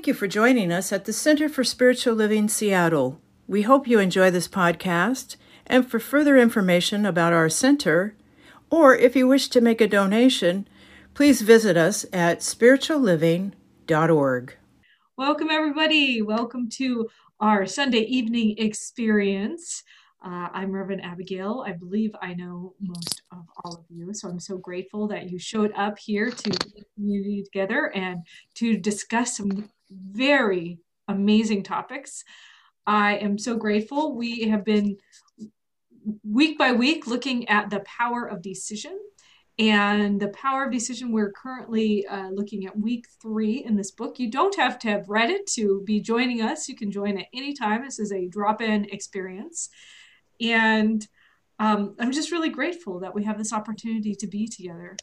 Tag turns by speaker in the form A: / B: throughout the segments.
A: Thank you for joining us at the Center for Spiritual Living Seattle. We hope you enjoy this podcast. And for further information about our center, or if you wish to make a donation, please visit us at spiritualliving.org.
B: Welcome, everybody. Welcome to our Sunday evening experience. Uh, I'm Reverend Abigail. I believe I know most of all of you, so I'm so grateful that you showed up here to the community together and to discuss some very amazing topics. I am so grateful. We have been week by week looking at the power of decision. And the power of decision, we're currently uh, looking at week three in this book. You don't have to have read it to be joining us. You can join at any time. This is a drop in experience. And um, I'm just really grateful that we have this opportunity to be together.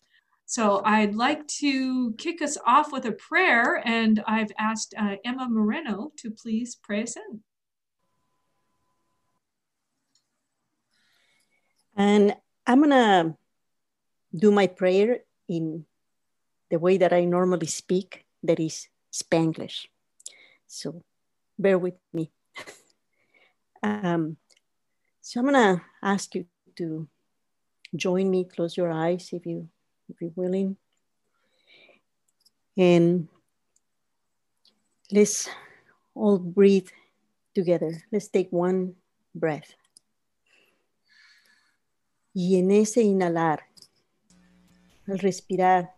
B: So I'd like to kick us off with a prayer, and I've asked uh, Emma Moreno to please pray us in.
C: And I'm going to do my prayer in the way that I normally speak, that is Spanglish. So bear with me. um, so I'm going to ask you to join me, close your eyes if you if you're willing. And let's all breathe together. Let's take one breath. Y en ese inhalar, al respirar,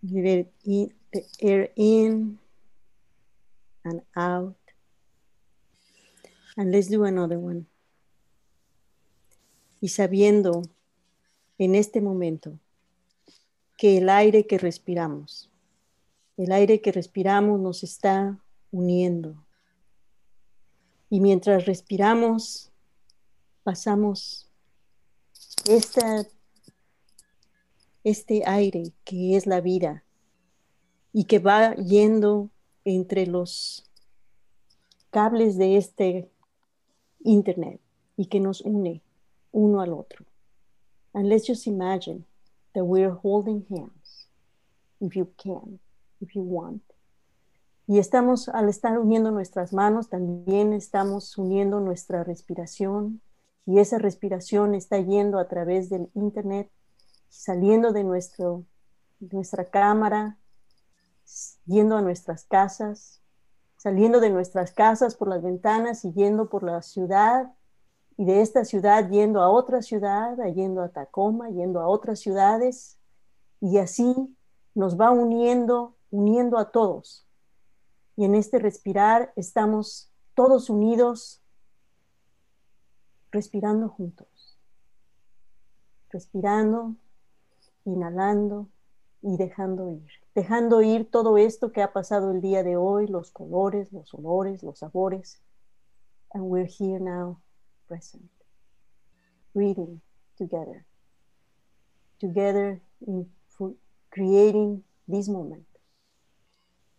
C: the air in and out. And let's do another one. Y sabiendo en este momento que el aire que respiramos, el aire que respiramos nos está uniendo. Y mientras respiramos, pasamos esta, este aire que es la vida y que va yendo entre los cables de este internet y que nos une uno al otro. And let's just imagine that we're holding hands, if you can, if you want. Y estamos, al estar uniendo nuestras manos, también estamos uniendo nuestra respiración, y esa respiración está yendo a través del Internet, saliendo de nuestro, nuestra cámara, yendo a nuestras casas, saliendo de nuestras casas por las ventanas y yendo por la ciudad, y de esta ciudad yendo a otra ciudad, yendo a Tacoma, yendo a otras ciudades, y así nos va uniendo, uniendo a todos. Y en este respirar estamos todos unidos respirando juntos, respirando, inhalando y dejando ir, dejando ir todo esto que ha pasado el día de hoy, los colores, los olores, los sabores. And we're here now, present, breathing together, together in creating this moment,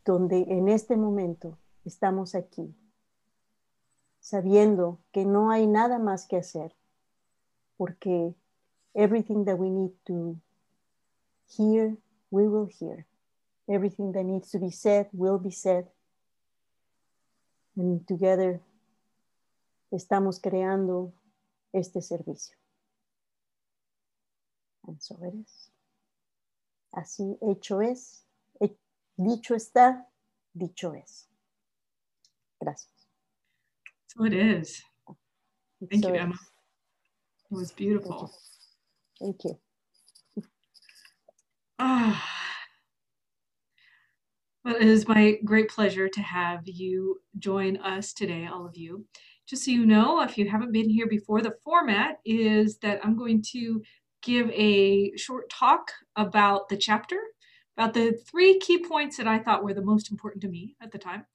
C: donde en este momento estamos aquí. Sabiendo que no hay nada más que hacer, porque everything that we need to hear, we will hear. Everything that needs to be said will be said. And together estamos creando este servicio. And so it is. Así hecho es, dicho está, dicho es. Gracias.
B: So it is. Thank so you, Emma. It was beautiful.
C: Thank you.
B: Ah. Well, it is my great pleasure to have you join us today, all of you. Just so you know, if you haven't been here before, the format is that I'm going to give a short talk about the chapter, about the three key points that I thought were the most important to me at the time.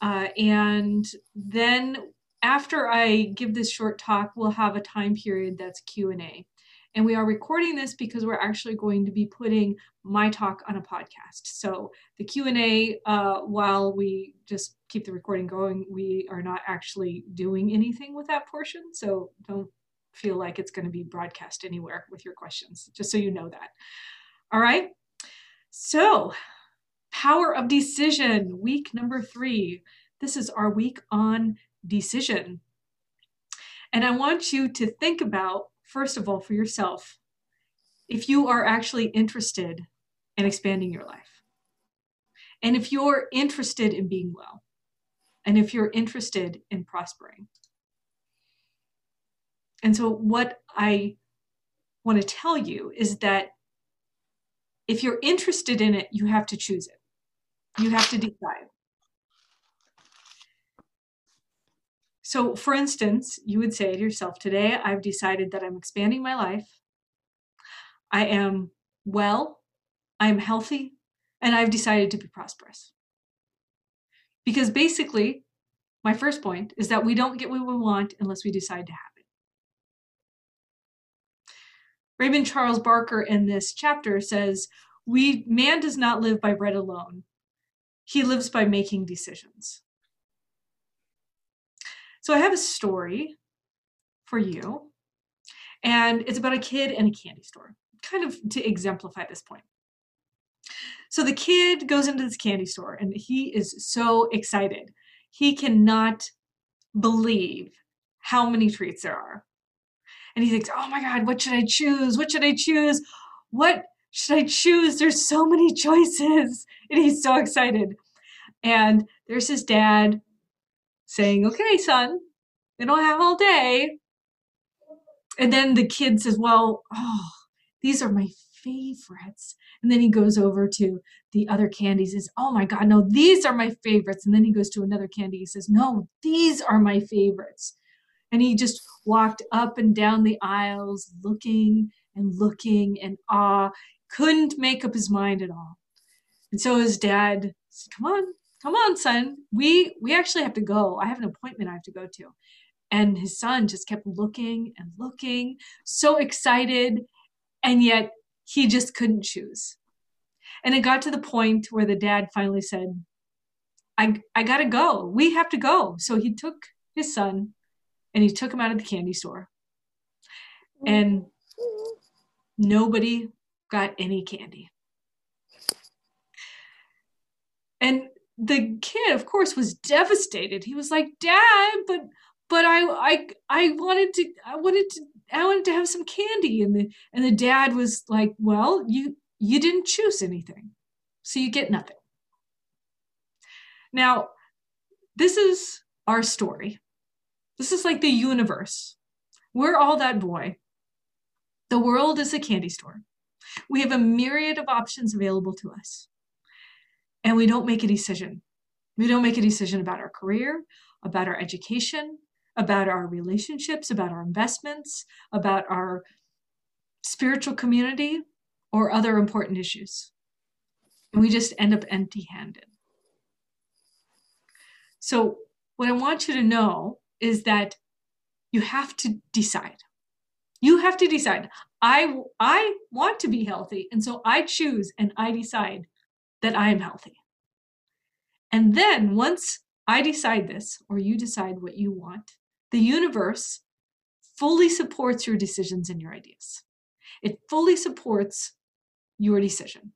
B: Uh, and then after I give this short talk, we'll have a time period that's Q&A. And we are recording this because we're actually going to be putting my talk on a podcast. So the Q&A, uh, while we just keep the recording going, we are not actually doing anything with that portion. So don't feel like it's going to be broadcast anywhere with your questions, just so you know that. All right. So Power of decision, week number three. This is our week on decision. And I want you to think about, first of all, for yourself, if you are actually interested in expanding your life. And if you're interested in being well. And if you're interested in prospering. And so, what I want to tell you is that if you're interested in it, you have to choose it. You have to decide. So, for instance, you would say to yourself, Today I've decided that I'm expanding my life. I am well, I am healthy, and I've decided to be prosperous. Because basically, my first point is that we don't get what we want unless we decide to have it. Raymond Charles Barker in this chapter says, "We man does not live by bread alone. He lives by making decisions." So I have a story for you, and it's about a kid in a candy store, kind of to exemplify this point. So the kid goes into this candy store and he is so excited. He cannot believe how many treats there are. And he thinks, oh my God, what should I choose? What should I choose? What should I choose? There's so many choices. And he's so excited. And there's his dad saying, okay, son, we don't have all day. And then the kid says, well, oh, these are my favorites. And then he goes over to the other candies and says, oh my God, no, these are my favorites. And then he goes to another candy. He says, no, these are my favorites. And he just walked up and down the aisles looking and looking and awe, couldn't make up his mind at all. And so his dad said, come on, come on, son. We we actually have to go. I have an appointment I have to go to. And his son just kept looking and looking, so excited, and yet he just couldn't choose. And it got to the point where the dad finally said, I, I gotta go. We have to go. So he took his son and he took him out of the candy store. And nobody got any candy. And the kid, of course, was devastated. He was like, Dad, but but I I I wanted to I wanted to I wanted to have some candy. And the and the dad was like, Well, you you didn't choose anything. So you get nothing. Now, this is our story. This is like the universe. We're all that boy. The world is a candy store. We have a myriad of options available to us. And we don't make a decision. We don't make a decision about our career, about our education, about our relationships, about our investments, about our spiritual community, or other important issues. And we just end up empty handed. So, what I want you to know is that you have to decide. You have to decide. I, I want to be healthy, and so I choose and I decide that I am healthy. And then once I decide this, or you decide what you want, the universe fully supports your decisions and your ideas. It fully supports your decision.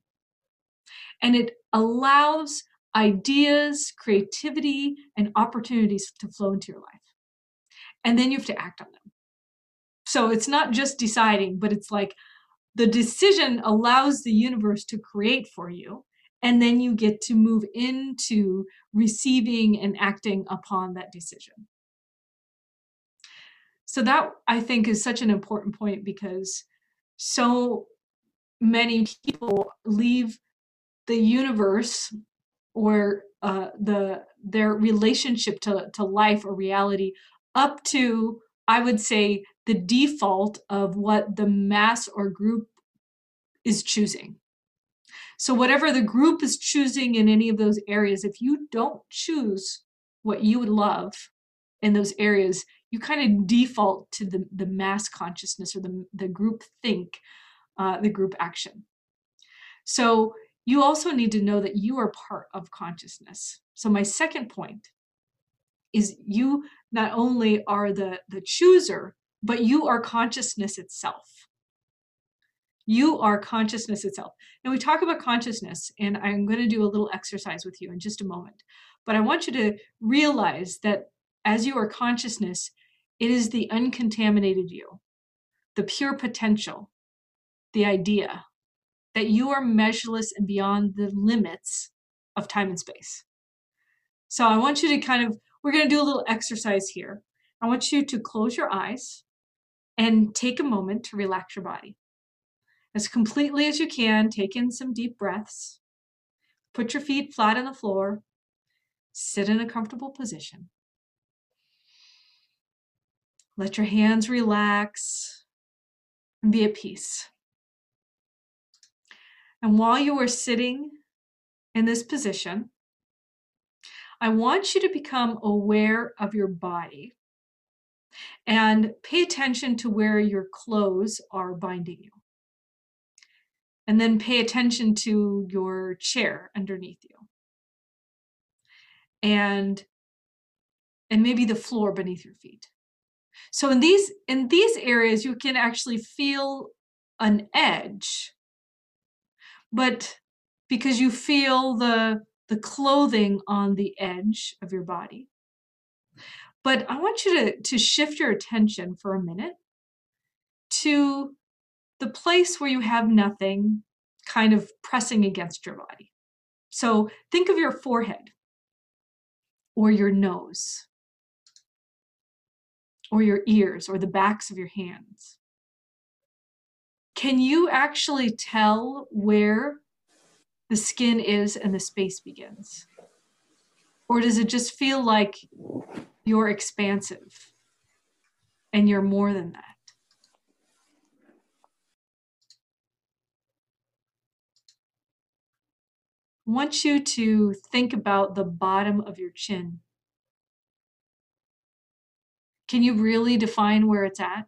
B: And it allows ideas, creativity, and opportunities to flow into your life. And then you have to act on them. So it's not just deciding, but it's like the decision allows the universe to create for you. And then you get to move into receiving and acting upon that decision. So, that I think is such an important point because so many people leave the universe or uh, the their relationship to, to life or reality up to i would say the default of what the mass or group is choosing so whatever the group is choosing in any of those areas if you don't choose what you would love in those areas you kind of default to the, the mass consciousness or the, the group think uh, the group action. So you also need to know that you are part of consciousness. So my second point is you not only are the, the chooser, but you are consciousness itself. You are consciousness itself. And we talk about consciousness, and I'm going to do a little exercise with you in just a moment. But I want you to realize that as you are consciousness, it is the uncontaminated you, the pure potential, the idea that you are measureless and beyond the limits of time and space. So I want you to kind of, we're going to do a little exercise here. I want you to close your eyes and take a moment to relax your body. As completely as you can, take in some deep breaths. Put your feet flat on the floor. Sit in a comfortable position. Let your hands relax and be at peace. And while you are sitting in this position, I want you to become aware of your body and pay attention to where your clothes are binding you. And then pay attention to your chair underneath you. And and maybe the floor beneath your feet. So in these in these areas you can actually feel an edge. But because you feel the the clothing on the edge of your body. But I want you to, to shift your attention for a minute to the place where you have nothing kind of pressing against your body. So think of your forehead or your nose or your ears or the backs of your hands. Can you actually tell where the skin is and the space begins? Or does it just feel like you're expansive and you're more than that? I want you to think about the bottom of your chin. Can you really define where it's at?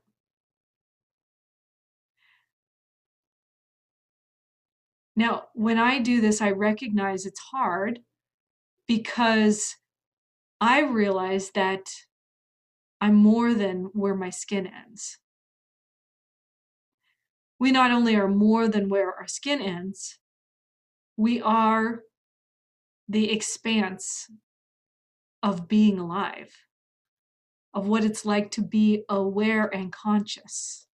B: Now, when I do this, I recognize it's hard because I realize that I'm more than where my skin ends. We not only are more than where our skin ends, we are the expanse of being alive, of what it's like to be aware and conscious.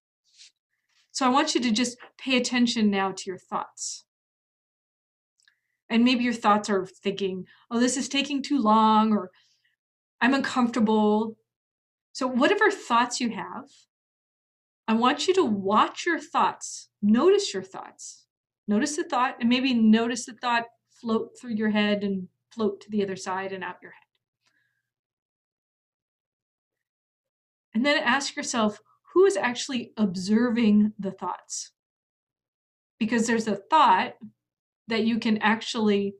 B: So I want you to just pay attention now to your thoughts and maybe your thoughts are thinking, oh, this is taking too long, or I'm uncomfortable. So, whatever thoughts you have, I want you to watch your thoughts, notice your thoughts, notice the thought, and maybe notice the thought float through your head and float to the other side and out your head. And then ask yourself, who is actually observing the thoughts? Because there's a thought that you can actually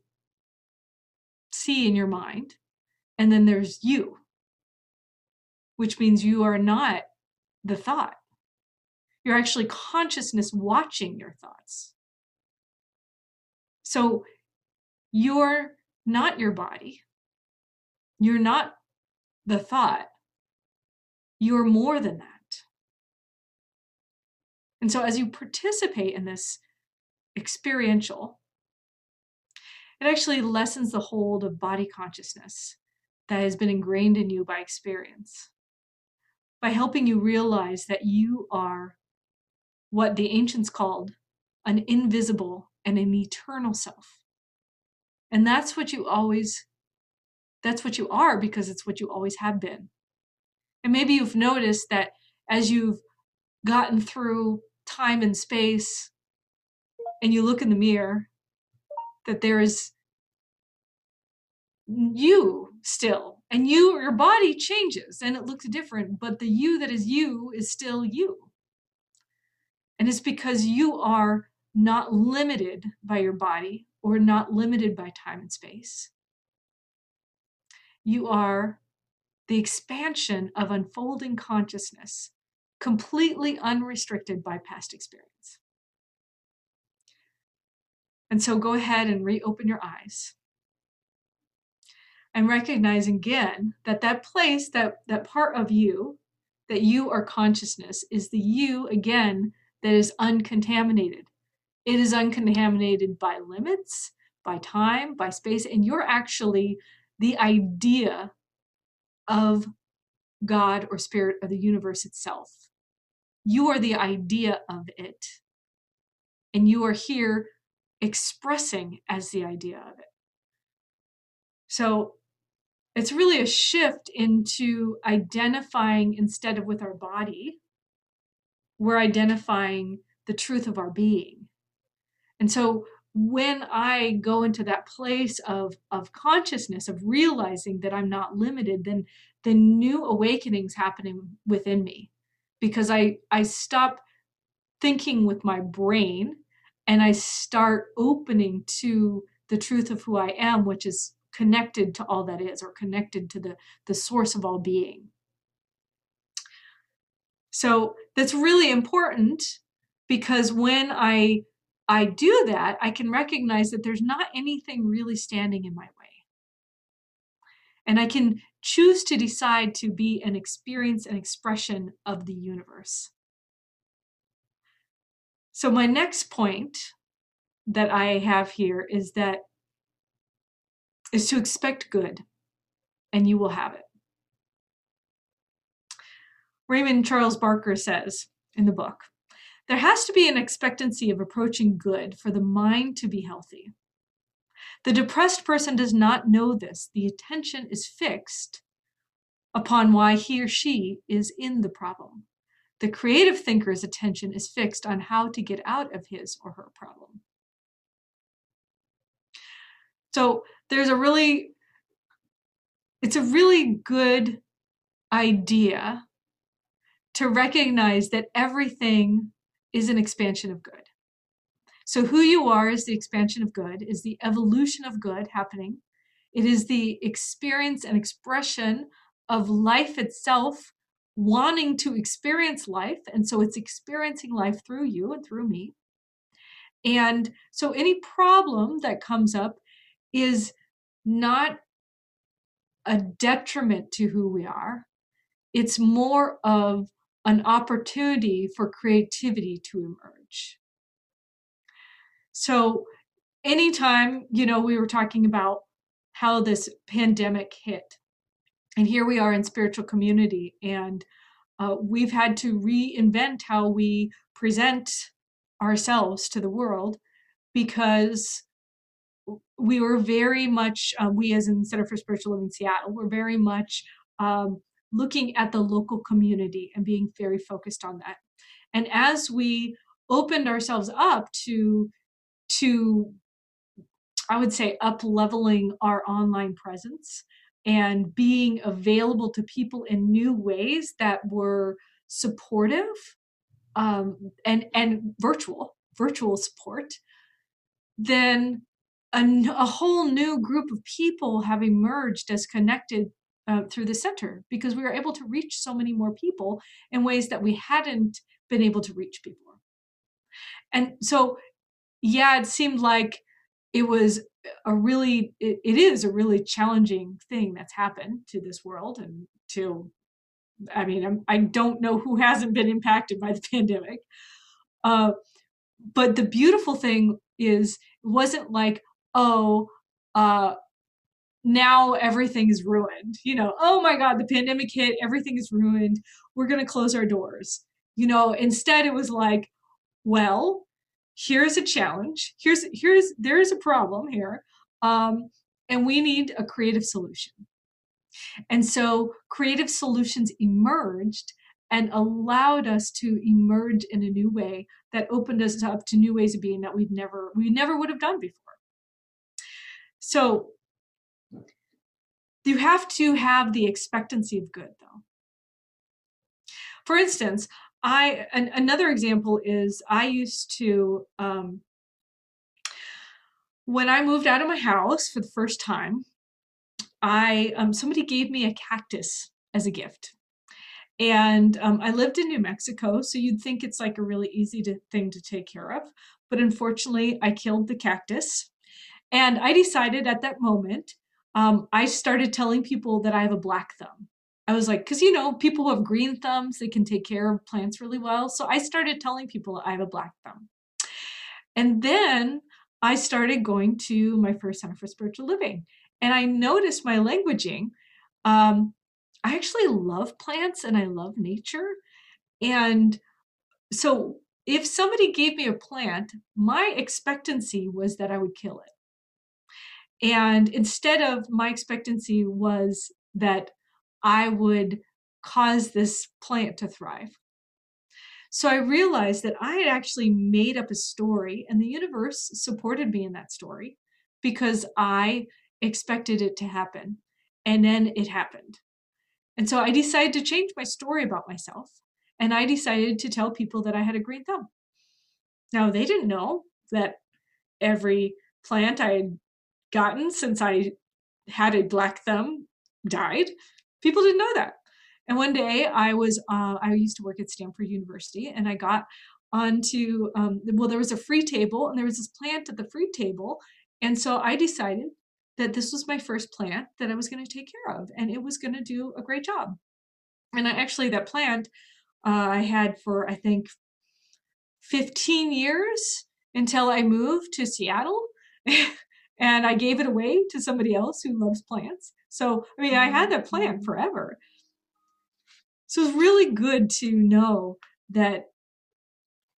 B: see in your mind. And then there's you, which means you are not the thought. You're actually consciousness watching your thoughts. So you're not your body. You're not the thought. You're more than that. And so as you participate in this experiential it actually lessens the hold of body consciousness that has been ingrained in you by experience by helping you realize that you are what the ancients called an invisible and an eternal self. And that's what you always that's what you are because it's what you always have been. And maybe you've noticed that as you've gotten through time and space and you look in the mirror that there is you still and you your body changes and it looks different but the you that is you is still you and it's because you are not limited by your body or not limited by time and space you are the expansion of unfolding consciousness completely unrestricted by past experience and so go ahead and reopen your eyes. And recognize again that that place, that, that part of you, that you are consciousness, is the you again that is uncontaminated. It is uncontaminated by limits, by time, by space, and you're actually the idea of God or spirit or the universe itself. You are the idea of it. And you are here expressing as the idea of it. So it's really a shift into identifying instead of with our body, we're identifying the truth of our being. And so when I go into that place of, of consciousness, of realizing that I'm not limited, then the new awakenings happening within me because I, I stop thinking with my brain and I start opening to the truth of who I am, which is connected to all that is or connected to the, the source of all being. So that's really important because when I I do that, I can recognize that there's not anything really standing in my way. And I can choose to decide to be an experience and expression of the universe. So, my next point that I have here is that is to expect good and you will have it. Raymond Charles Barker says in the book there has to be an expectancy of approaching good for the mind to be healthy. The depressed person does not know this. The attention is fixed upon why he or she is in the problem. The creative thinker's attention is fixed on how to get out of his or her problem. So there's a really, it's a really good idea to recognize that everything is an expansion of good. So, who you are is the expansion of good, is the evolution of good happening. It is the experience and expression of life itself wanting to experience life. And so it's experiencing life through you and through me. And so any problem that comes up is not a detriment to who we are, it's more of an opportunity for creativity to emerge. So, anytime, you know, we were talking about how this pandemic hit, and here we are in spiritual community, and uh, we've had to reinvent how we present ourselves to the world because we were very much, uh, we as in Center for Spiritual Living Seattle, were very much um, looking at the local community and being very focused on that. And as we opened ourselves up to to I would say up leveling our online presence and being available to people in new ways that were supportive um, and and virtual virtual support, then a, a whole new group of people have emerged as connected uh, through the center because we were able to reach so many more people in ways that we hadn't been able to reach before. And so, yeah, it seemed like it was a really, it, it is a really challenging thing that's happened to this world and to, I mean, I'm, I do not know who hasn't been impacted by the pandemic. Uh, but the beautiful thing is, it wasn't like, oh, uh, now everything is ruined. You know, oh my God, the pandemic hit, everything is ruined. We're going to close our doors. You know, instead it was like, well, here's a challenge. Here's here's there is a problem here, um, and we need a creative solution. And so creative solutions emerged and allowed us to emerge in a new way that opened us up to new ways of being that we'd never we never would have done before. So you have to have the expectancy of good, though. For instance, I an, another example is I used to um, when I moved out of my house for the first time, I um, somebody gave me a cactus as a gift, and um, I lived in New Mexico, so you'd think it's like a really easy to, thing to take care of, but unfortunately, I killed the cactus, and I decided at that moment um, I started telling people that I have a black thumb. I was like, because you know, people who have green thumbs, they can take care of plants really well. So I started telling people I have a black thumb. And then I started going to my first Center for Spiritual Living. And I noticed my languaging. Um, I actually love plants and I love nature. And so if somebody gave me a plant, my expectancy was that I would kill it. And instead of my expectancy was that I would cause this plant to thrive. So I realized that I had actually made up a story, and the universe supported me in that story because I expected it to happen. And then it happened. And so I decided to change my story about myself. And I decided to tell people that I had a green thumb. Now, they didn't know that every plant I had gotten since I had a black thumb died. People didn't know that. And one day I was, uh, I used to work at Stanford University and I got onto, um, well, there was a free table and there was this plant at the free table. And so I decided that this was my first plant that I was going to take care of and it was going to do a great job. And I actually, that plant uh, I had for, I think, 15 years until I moved to Seattle. and I gave it away to somebody else who loves plants. So, I mean, I had that plant mm-hmm. forever. So it's really good to know that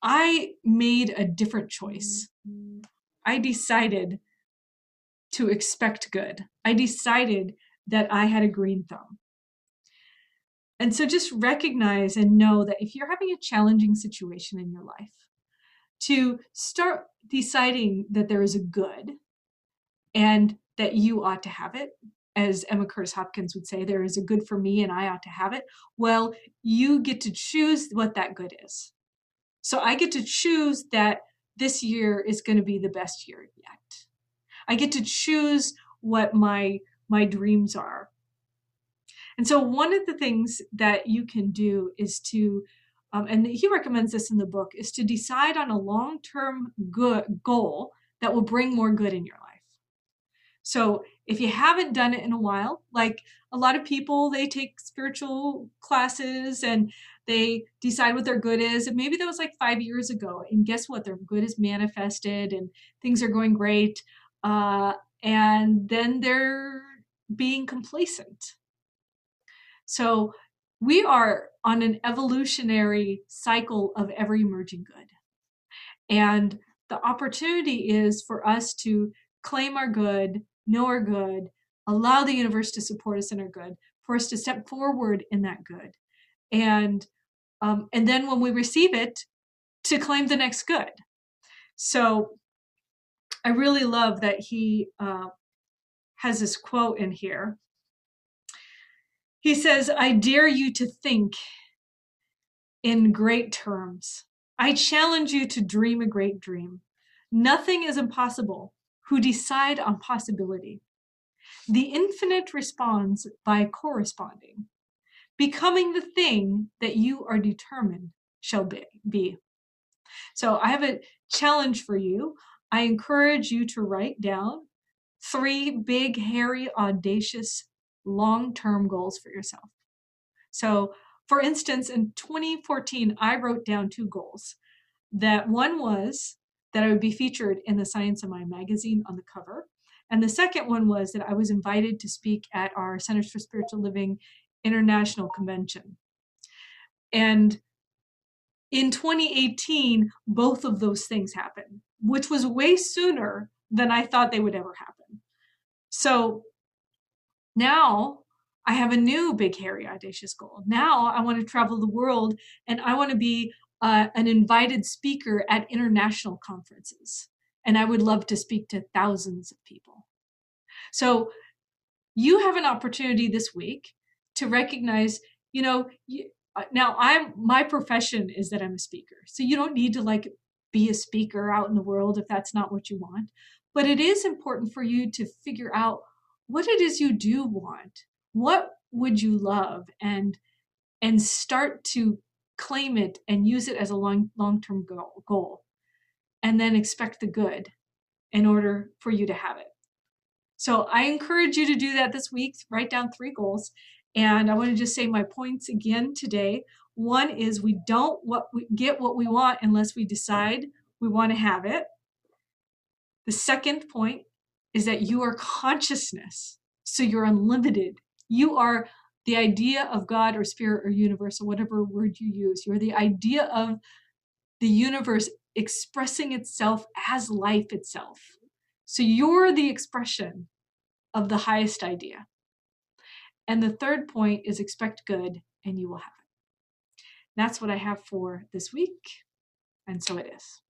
B: I made a different choice. I decided to expect good. I decided that I had a green thumb. And so just recognize and know that if you're having a challenging situation in your life, to start deciding that there is a good and that you ought to have it. As Emma Curtis Hopkins would say, there is a good for me and I ought to have it. Well, you get to choose what that good is. So I get to choose that this year is going to be the best year yet. I get to choose what my my dreams are. And so one of the things that you can do is to um, and he recommends this in the book is to decide on a long-term good goal that will bring more good in your life so if you haven't done it in a while like a lot of people they take spiritual classes and they decide what their good is and maybe that was like five years ago and guess what their good is manifested and things are going great uh, and then they're being complacent so we are on an evolutionary cycle of every emerging good. And the opportunity is for us to claim our good, know our good, allow the universe to support us in our good, for us to step forward in that good. And um, and then when we receive it, to claim the next good. So I really love that he uh, has this quote in here he says, I dare you to think in great terms. I challenge you to dream a great dream. Nothing is impossible who decide on possibility. The infinite responds by corresponding, becoming the thing that you are determined shall be. So I have a challenge for you. I encourage you to write down three big, hairy, audacious long term goals for yourself. So, for instance, in 2014, I wrote down two goals. That one was that I would be featured in the Science of Mind magazine on the cover. And the second one was that I was invited to speak at our Centers for Spiritual Living International Convention. And in 2018, both of those things happened, which was way sooner than I thought they would ever happen. So now I have a new big, hairy, audacious goal. Now I want to travel the world and I want to be uh, an invited speaker at international conferences. And I would love to speak to thousands of people. So you have an opportunity this week to recognize, you know, you, uh, now I'm my profession is that I'm a speaker. So you don't need to like be a speaker out in the world if that's not what you want. But it is important for you to figure out what it is you do want what would you love and and start to claim it and use it as a long long-term goal, goal and then expect the good in order for you to have it so i encourage you to do that this week write down three goals And I want to just say my points again today. One is we don't what we get what we want unless we decide we want to have it. The second point is that you are consciousness. So you're unlimited. You are the idea of God or spirit or universe or whatever word you use. You're the idea of the universe expressing itself as life itself. So you're the expression of the highest idea. And the third point is expect good and you will have it. That's what I have for this week. And so it is.